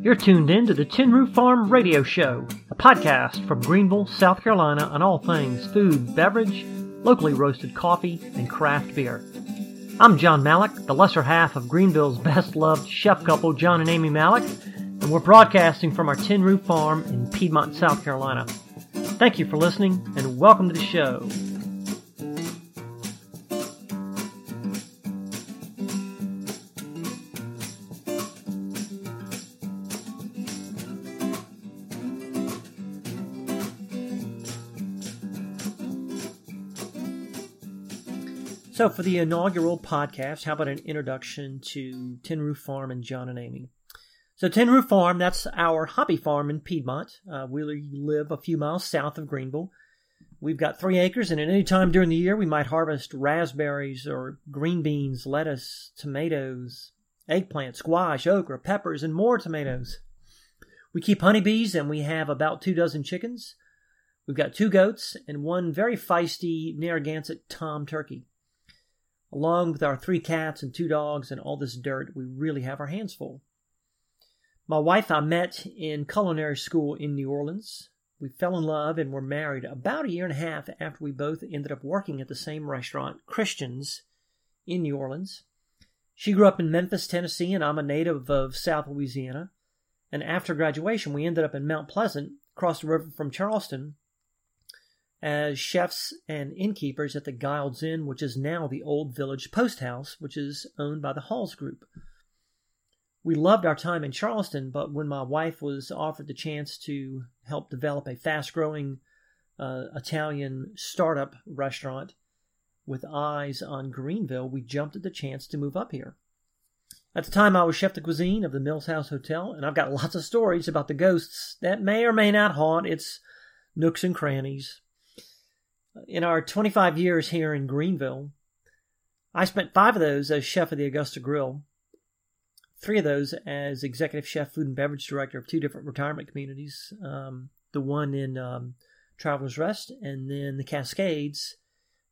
You're tuned in to the Tin Roof Farm Radio Show, a podcast from Greenville, South Carolina on all things food, beverage, locally roasted coffee, and craft beer. I'm John Malik, the lesser half of Greenville's best loved chef couple, John and Amy Malik, and we're broadcasting from our Tin Roof Farm in Piedmont, South Carolina. Thank you for listening, and welcome to the show. So, for the inaugural podcast, how about an introduction to Tin Roof Farm and John and Amy? So, Tin Roof Farm, that's our hobby farm in Piedmont. Uh, we live a few miles south of Greenville. We've got three acres, and at any time during the year, we might harvest raspberries or green beans, lettuce, tomatoes, eggplant, squash, okra, peppers, and more tomatoes. We keep honeybees, and we have about two dozen chickens. We've got two goats and one very feisty Narragansett tom turkey. Along with our three cats and two dogs and all this dirt, we really have our hands full. My wife I met in culinary school in New Orleans. We fell in love and were married about a year and a half after we both ended up working at the same restaurant, Christians, in New Orleans. She grew up in Memphis, Tennessee, and I'm a native of South Louisiana. And after graduation, we ended up in Mount Pleasant, across the river from Charleston, as chefs and innkeepers at the Guilds Inn, which is now the Old Village Post House, which is owned by the Halls Group. We loved our time in Charleston, but when my wife was offered the chance to help develop a fast growing uh, Italian startup restaurant with eyes on Greenville, we jumped at the chance to move up here. At the time, I was chef de cuisine of the Mills House Hotel, and I've got lots of stories about the ghosts that may or may not haunt its nooks and crannies in our 25 years here in Greenville, I spent five of those as chef of the Augusta Grill, three of those as executive chef, food and beverage director of two different retirement communities. Um, the one in um, Travelers Rest, and then the Cascades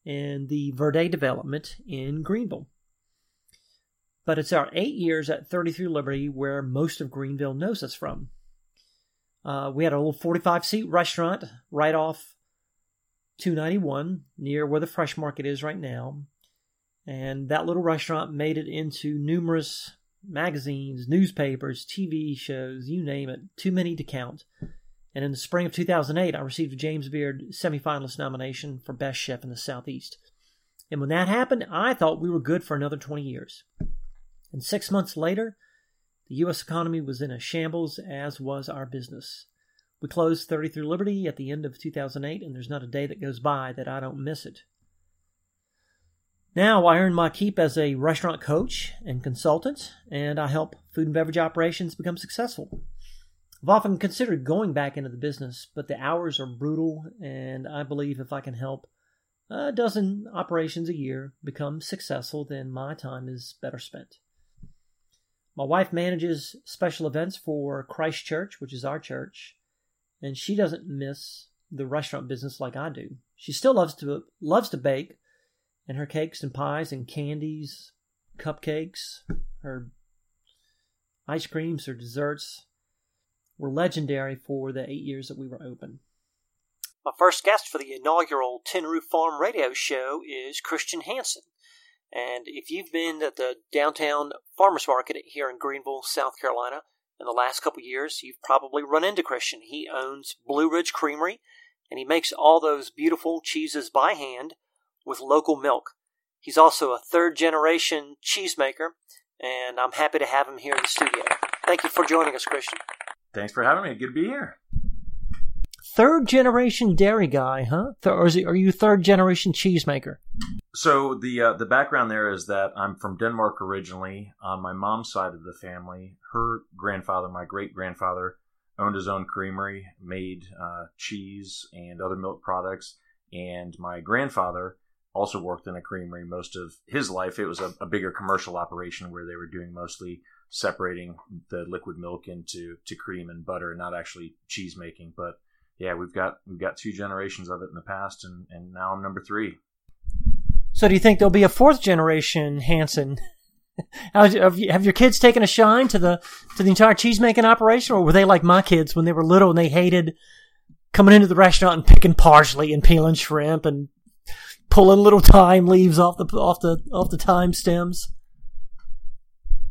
and the Verdae development in Greenville. But it's our eight years at 33 Liberty where most of Greenville knows us from. Uh, we had a little 45 seat restaurant right off 291 near where the fresh market is right now. And that little restaurant made it into numerous magazines, newspapers, TV shows, you name it, too many to count. And in the spring of 2008, I received a James Beard semifinalist nomination for Best Chef in the Southeast. And when that happened, I thought we were good for another 20 years. And six months later, the U.S. economy was in a shambles, as was our business. We closed 33 Liberty at the end of 2008, and there's not a day that goes by that I don't miss it. Now I earn my keep as a restaurant coach and consultant, and I help food and beverage operations become successful. I've often considered going back into the business, but the hours are brutal, and I believe if I can help a dozen operations a year become successful, then my time is better spent. My wife manages special events for Christ Church, which is our church, and she doesn't miss the restaurant business like I do. She still loves to loves to bake, and her cakes and pies and candies, cupcakes, her ice creams, her desserts were legendary for the eight years that we were open. My first guest for the inaugural Tin Roof Farm radio show is Christian Hansen. And if you've been at the downtown farmers market here in Greenville, South Carolina, in the last couple years, you've probably run into Christian. He owns Blue Ridge Creamery, and he makes all those beautiful cheeses by hand with local milk. He's also a third generation cheesemaker, and I'm happy to have him here in the studio. Thank you for joining us, Christian. Thanks for having me. Good to be here. Third generation dairy guy, huh? Or are you third generation cheesemaker? So the uh, the background there is that I'm from Denmark originally. On my mom's side of the family, her grandfather, my great grandfather, owned his own creamery, made uh, cheese and other milk products, and my grandfather also worked in a creamery most of his life. It was a, a bigger commercial operation where they were doing mostly separating the liquid milk into to cream and butter, and not actually cheese making. But yeah, we've got we've got two generations of it in the past, and and now I'm number three. So do you think there'll be a fourth generation Hansen? have, you, have your kids taken a shine to the to the entire cheese making operation, or were they like my kids when they were little and they hated coming into the restaurant and picking parsley and peeling shrimp and pulling little thyme leaves off the off the off the thyme stems?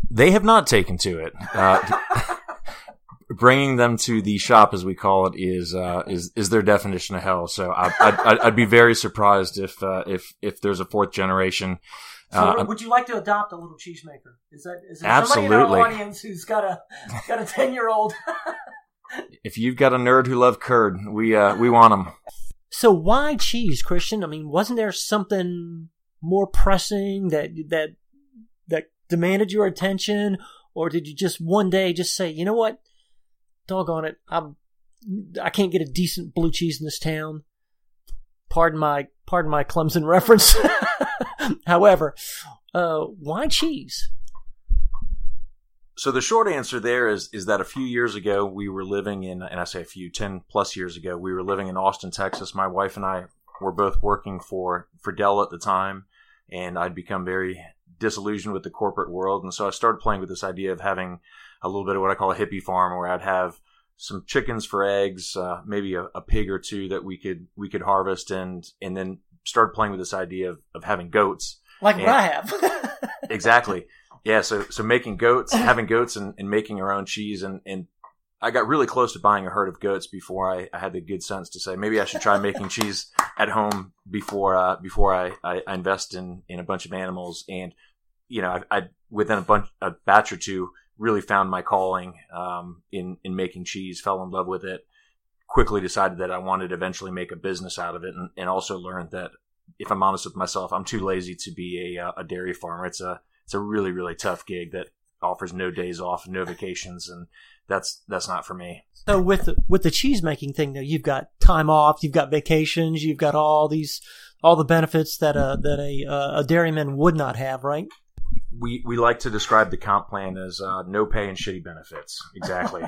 They have not taken to it. Uh, bringing them to the shop, as we call it, is uh, is is their definition of hell. So I, I'd, I'd, be very surprised if uh, if if there's a fourth generation. So uh, would you like to adopt a little cheesemaker? Is that is there absolutely. somebody in our audience who's got a got a ten year old? if you've got a nerd who loves curd, we uh, we want them. So why cheese, Christian? I mean, wasn't there something more pressing that that that demanded your attention, or did you just one day just say, you know what, doggone it, I'm I can't get a decent blue cheese in this town. Pardon my pardon my Clemson reference. However, uh, why cheese? So the short answer there is is that a few years ago we were living in, and I say a few, ten plus years ago, we were living in Austin, Texas. My wife and I were both working for for Dell at the time, and I'd become very disillusioned with the corporate world, and so I started playing with this idea of having a little bit of what I call a hippie farm, where I'd have some chickens for eggs, uh, maybe a, a, pig or two that we could we could harvest, and and then started playing with this idea of, of having goats, like and, what I have. exactly yeah, so so making goats, having goats, and, and making our own cheese, and and I got really close to buying a herd of goats before I, I had the good sense to say maybe I should try making cheese at home before uh, before I, I, I, invest in in a bunch of animals. And you know, I, I within a bunch a batch or two really found my calling um, in in making cheese, fell in love with it. Quickly decided that I wanted to eventually make a business out of it, and, and also learned that if I'm honest with myself, I'm too lazy to be a, a dairy farmer. It's a it's a really really tough gig that offers no days off, no vacations, and that's that's not for me. So with the, with the cheese making thing, though, you've got time off, you've got vacations, you've got all these all the benefits that a that a a dairyman would not have, right? We we like to describe the comp plan as uh, no pay and shitty benefits. Exactly.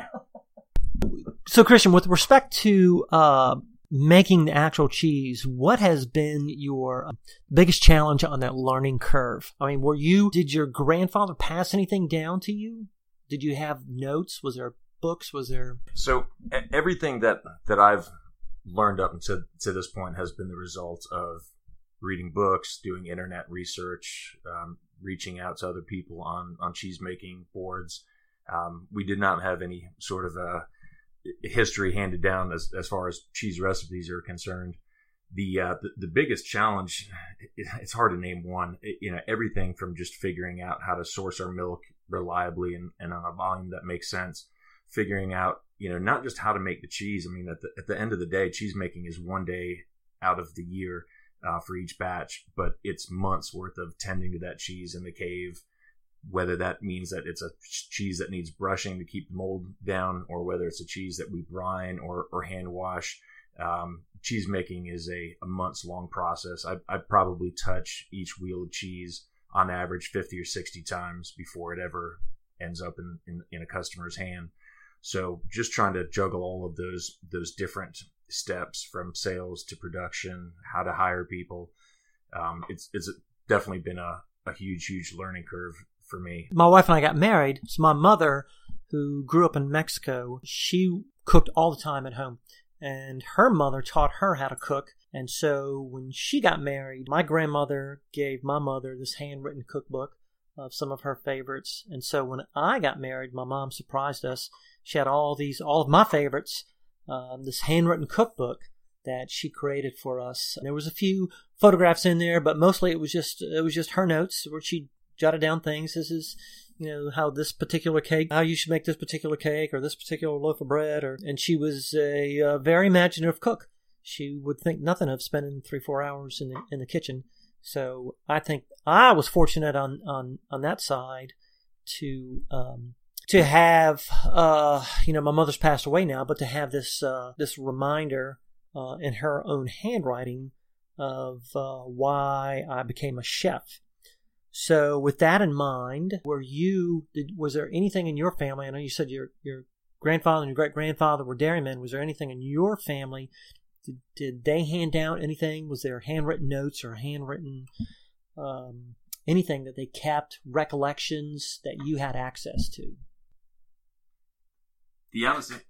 so, Christian, with respect to uh, making the actual cheese, what has been your biggest challenge on that learning curve? I mean, were you, did your grandfather pass anything down to you? Did you have notes? Was there books? Was there? So everything that, that I've learned up until to this point has been the result of reading books, doing internet research, um, reaching out to other people on, on cheese making boards. Um, we did not have any sort of a, history handed down as, as far as cheese recipes are concerned. The, uh, the, the biggest challenge, it's hard to name one. It, you know, everything from just figuring out how to source our milk reliably and, and on a volume that makes sense. Figuring out, you know, not just how to make the cheese. I mean, at the at the end of the day, cheese making is one day out of the year uh, for each batch, but it's months worth of tending to that cheese in the cave, whether that means that it's a cheese that needs brushing to keep the mold down, or whether it's a cheese that we brine or, or hand wash. Um, cheese making is a, a months long process. I, I probably touch each wheel of cheese on average 50 or 60 times before it ever ends up in, in, in a customer's hand. So just trying to juggle all of those those different steps from sales to production, how to hire people. Um, it's it's definitely been a, a huge huge learning curve for me. My wife and I got married. So my mother, who grew up in Mexico, she cooked all the time at home. And her mother taught her how to cook. And so when she got married, my grandmother gave my mother this handwritten cookbook of some of her favorites. And so when I got married, my mom surprised us. She had all these, all of my favorites, um, this handwritten cookbook that she created for us. There was a few photographs in there, but mostly it was just it was just her notes where she jotted down things. This is, you know, how this particular cake, how you should make this particular cake or this particular loaf of bread. Or and she was a, a very imaginative cook. She would think nothing of spending three four hours in the in the kitchen. So I think I was fortunate on on on that side to um, to have uh, you know my mother's passed away now, but to have this uh, this reminder uh, in her own handwriting of uh, why I became a chef so, with that in mind, were you did, was there anything in your family? I know you said your your grandfather and your great grandfather were dairymen. Was there anything in your family? Did, did they hand down anything? Was there handwritten notes or handwritten um, anything that they kept, recollections that you had access to? The.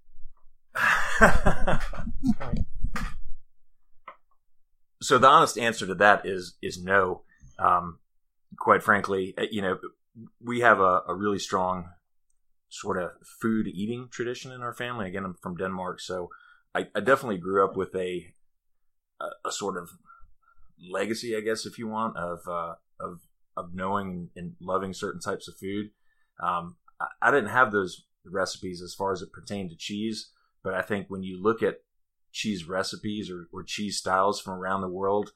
Right. So the honest answer to that is is no. Um, quite frankly, uh, you know, we have a, a really strong sort of food eating tradition in our family. Again, I'm from Denmark, so I, I definitely grew up with a, a, a sort of legacy, I guess, if you want, of uh, of of knowing and loving certain types of food. Um, I, I didn't have those recipes as far as it pertained to cheese, but I think when you look at cheese recipes or, or cheese styles from around the world,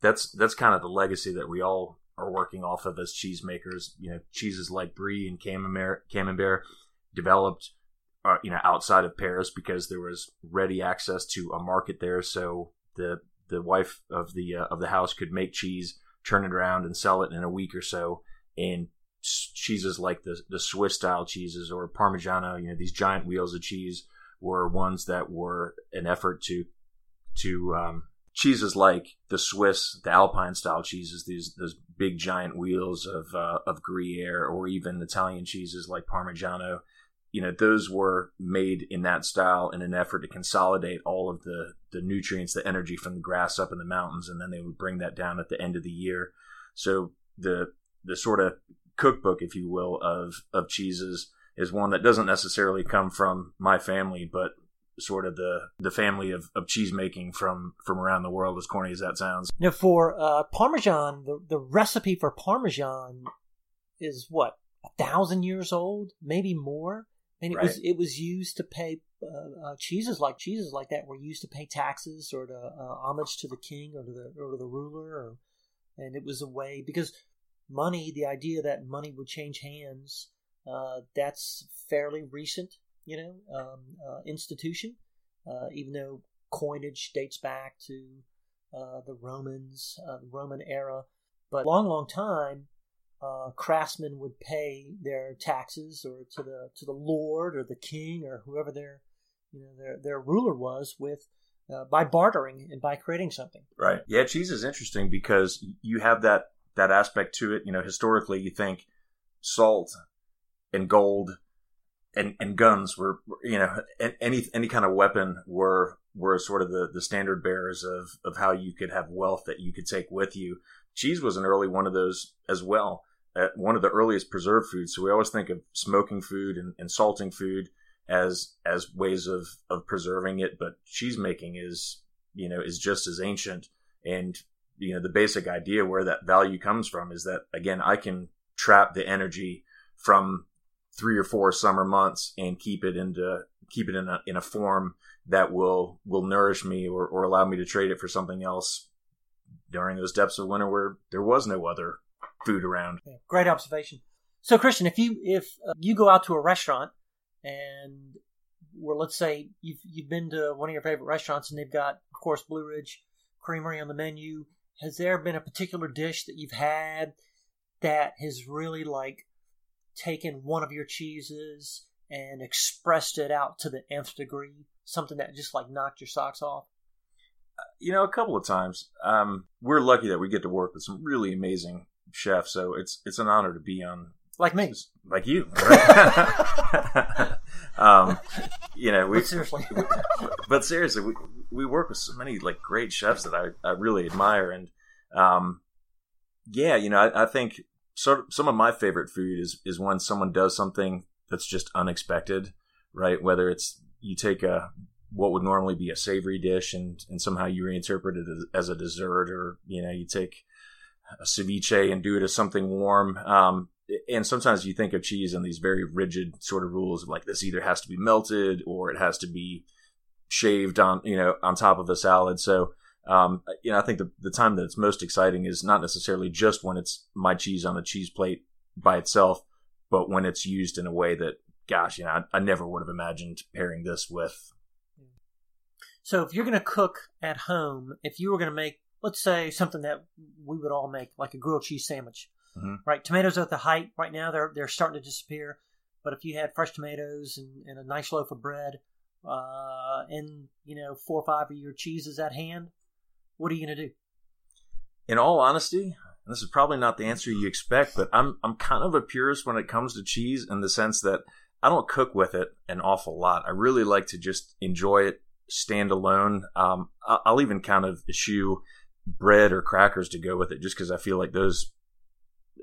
that's that's kind of the legacy that we all are working off of as cheesemakers. You know, cheeses like Brie and Camembert, Camembert developed, uh, you know, outside of Paris because there was ready access to a market there. So the the wife of the uh, of the house could make cheese, turn it around, and sell it in a week or so. And cheeses like the the Swiss style cheeses or Parmigiano, you know, these giant wheels of cheese were ones that were an effort to to um, cheeses like the Swiss, the Alpine style cheeses, these those big giant wheels of uh, of Gruyere, or even Italian cheeses like Parmigiano. You know, those were made in that style in an effort to consolidate all of the the nutrients, the energy from the grass up in the mountains, and then they would bring that down at the end of the year. So the the sort of cookbook, if you will, of of cheeses is one that doesn't necessarily come from my family, but sort of the the family of, of cheese making from from around the world as corny as that sounds. Now for uh, parmesan the, the recipe for parmesan is what a thousand years old? Maybe more? And it Right. was it was used to pay uh, uh, cheeses like cheeses like that were used to pay taxes or to uh, homage to the king or to the or to the ruler or, and it was a way because money the idea that money would change hands uh, that's fairly recent you know um, uh, institution uh, even though coinage dates back to uh, the Romans, uh, Roman era. But long, long time, uh, craftsmen would pay their taxes or to the to the lord or the king or whoever their you know their their ruler was with by bartering and by creating something. right yeah cheese is interesting because you have that that aspect to it you know historically you think salt and gold and and guns were you know any any kind of weapon were were sort of the the standard bearers of of how you could have wealth that you could take with you. Cheese was an early one of those as well uh, one of the earliest preserved foods. So we always think of smoking food and, and salting food as as ways of of preserving it but cheese making is you know is just as ancient and you know the basic idea where that value comes from is that again i can trap the energy from three or four summer months and keep it into keep it in a in a form that will will nourish me or, or allow me to trade it for something else during those depths of winter where there was no other food around. Great observation. So, Christian, if you if uh, you go out to a restaurant and well, let's say you've you've been to one of your favorite restaurants and they've got, of course, Blue Ridge Creamery on the menu. Has there been a particular dish that you've had that has really like taken one of your cheeses and expressed it out to the nth degree? Something that just like knocked your socks off. You know, a couple of times. Um, we're lucky that we get to work with some really amazing chefs, so it's it's an honor to be on Like me. like you. Right? um, you know, we But seriously. but seriously, we we work with so many like great chefs that I, I really admire, and um, yeah, you know, I, I think sort some of my favorite food is is when someone does something that's just unexpected, right? Whether it's you take a what would normally be a savory dish and and somehow you reinterpret it as, as a dessert, or you know, you take a ceviche and do it as something warm. Um, and sometimes you think of cheese in these very rigid sort of rules of like this either has to be melted or it has to be shaved on you know on top of a salad. So um, you know I think the the time that it's most exciting is not necessarily just when it's my cheese on a cheese plate by itself, but when it's used in a way that gosh you know I, I never would have imagined pairing this with. So if you're going to cook at home, if you were going to make, let's say, something that we would all make, like a grilled cheese sandwich, Mhm. right? Tomatoes are at the height right now; they're they're starting to disappear. But if you had fresh tomatoes and, and a nice loaf of bread, uh, and you know four or five of your cheeses at hand, what are you going to do? In all honesty, this is probably not the answer you expect, but I'm I'm kind of a purist when it comes to cheese in the sense that I don't cook with it an awful lot. I really like to just enjoy it stand alone. Um, I'll even kind of eschew bread or crackers to go with it, just because I feel like those,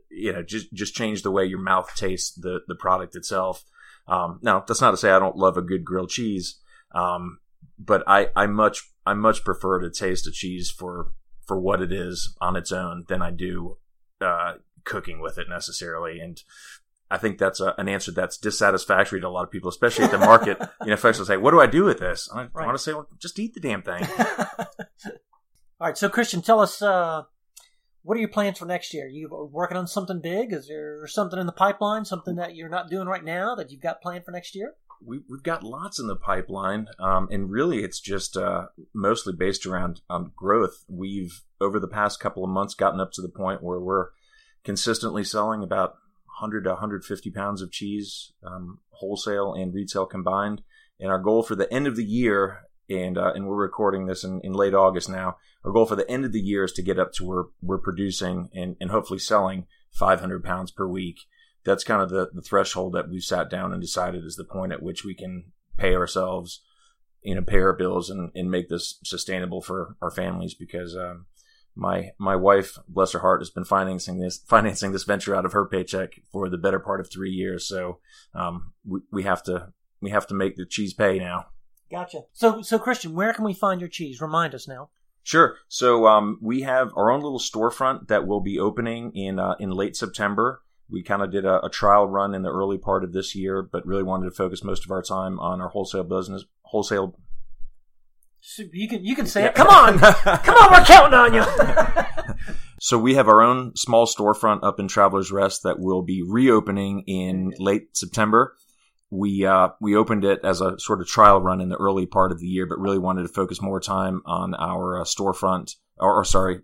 you know, just just change the way your mouth tastes the the product itself. Um, now, that's not to say I don't love a good grilled cheese, um, but I I much I much prefer to taste a cheese for for what it is on its own than I do uh, cooking with it necessarily. And I think that's a, an answer that's dissatisfactory to a lot of people, especially at the market. you know, folks will say, "What do I do with this?" I, right. want to say, "Well, just eat the damn thing." All right, so Christian, tell us uh, what are your plans for next year? You working on something big? Is there something in the pipeline? Something that you're not doing right now that you've got planned for next year? we, have got lots in the pipeline, um, and really, it's just uh, mostly based around um, growth. We've over the past couple of months gotten up to the point where we're consistently selling about 100 to 150 pounds of cheese, um, wholesale and retail combined. And our goal for the end of the year, and uh, and we're recording this in, in late August now. Our goal for the end of the year is to get up to where we're producing and, and hopefully selling 500 pounds per week that's kind of the, the threshold that we've sat down and decided is the point at which we can pay ourselves, you know, pay our bills and, and make this sustainable for our families because, um, my my wife, bless her heart, has been financing this financing this venture out of her paycheck for the better part of three years. So um, we, we have to we have to make the cheese pay now. Gotcha. So so Christian, where can we find your cheese? Remind us now. Sure. So um, we have our own little storefront that will be opening in uh, in late September we kind of did a, a, trial run in the early part of this year, but really wanted to focus most of our time on our wholesale business. Wholesale. So you can you can say yeah. it. Come on, come on, we're counting on you. so we have our own small storefront up in Travelers Rest that will be reopening in late September. We uh, we opened it as a sort of trial run in the early part of the year, but really wanted to focus more time on our uh, storefront, or, or sorry,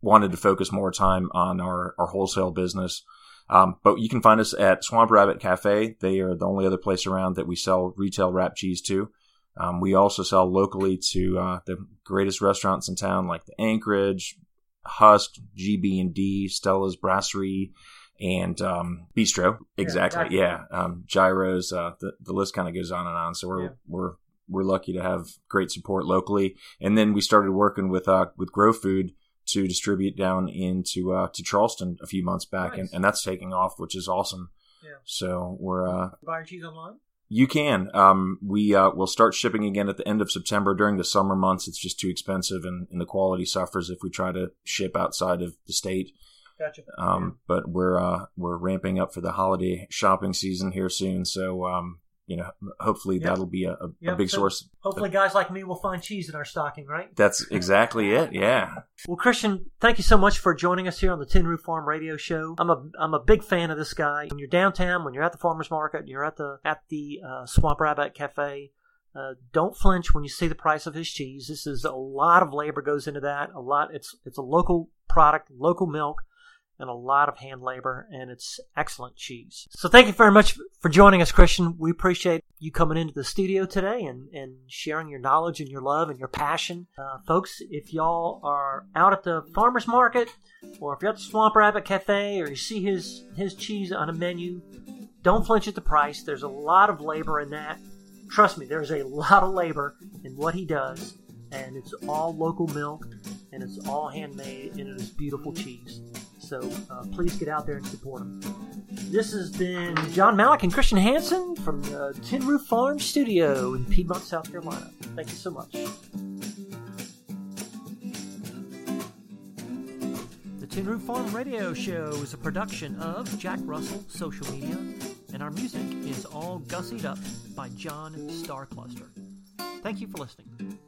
wanted to focus more time on our our wholesale business. Um, but you can find us at Swamp Rabbit Cafe. They are the only other place around that we sell retail wrap cheese to. Um, we also sell locally to uh, the greatest restaurants in town, like the Anchorage, Husk, GB and D, Stella's Brasserie, and um, Bistro. Exactly, yeah. yeah. Um, gyros. Uh, the the list kind of goes on and on. So we're yeah. we're we're lucky to have great support locally. And then we started working with uh, with Grow Food to distribute down into uh, to Charleston a few months back, nice. and, and that's taking off, which is awesome. Yeah. So we're uh, buying cheese online. You can. Um, we uh, will start shipping again at the end of September. During the summer months, it's just too expensive, and, and the quality suffers if we try to ship outside of the state. Gotcha. Um. But we're uh, we're ramping up for the holiday shopping season here soon, so um, you know, hopefully yep. that'll be a, a, yep. big so source. Hopefully, guys like me will find cheese in our stocking, right? That's exactly it. Yeah. Well, Christian, thank you so much for joining us here on the Tin Roof Farm Radio Show. I'm a I'm a big fan of this guy. When you're downtown, when you're at the farmers market, you're at the at the uh, Swamp Rabbit Cafe. Uh, don't flinch when you see the price of his cheese. This is a lot of labor goes into that. A lot. It's it's a local product, local milk and a lot of hand labor, and it's excellent cheese. So thank you very much for joining us, Christian. We appreciate you coming into the studio today and, and sharing your knowledge and your love and your passion. Uh, folks, if y'all are out at the farmer's market, or if you're at the Swamp Rabbit Cafe, or you see his, his cheese on a menu, don't flinch at the price. There's a lot of labor in that. Trust me, there's a lot of labor in what he does, and it's all local milk, and it's all handmade, and it is beautiful cheese. So uh, please get out there and support them. This has been John Malik and Christian Hansen from the Tin Roof Farm Studio in Piedmont, South Carolina. Thank you so much. The Tin Roof Farm Radio Show is a production of Jack Russell Social Media, and our music is all gussied up by John Starcluster. Thank you for listening.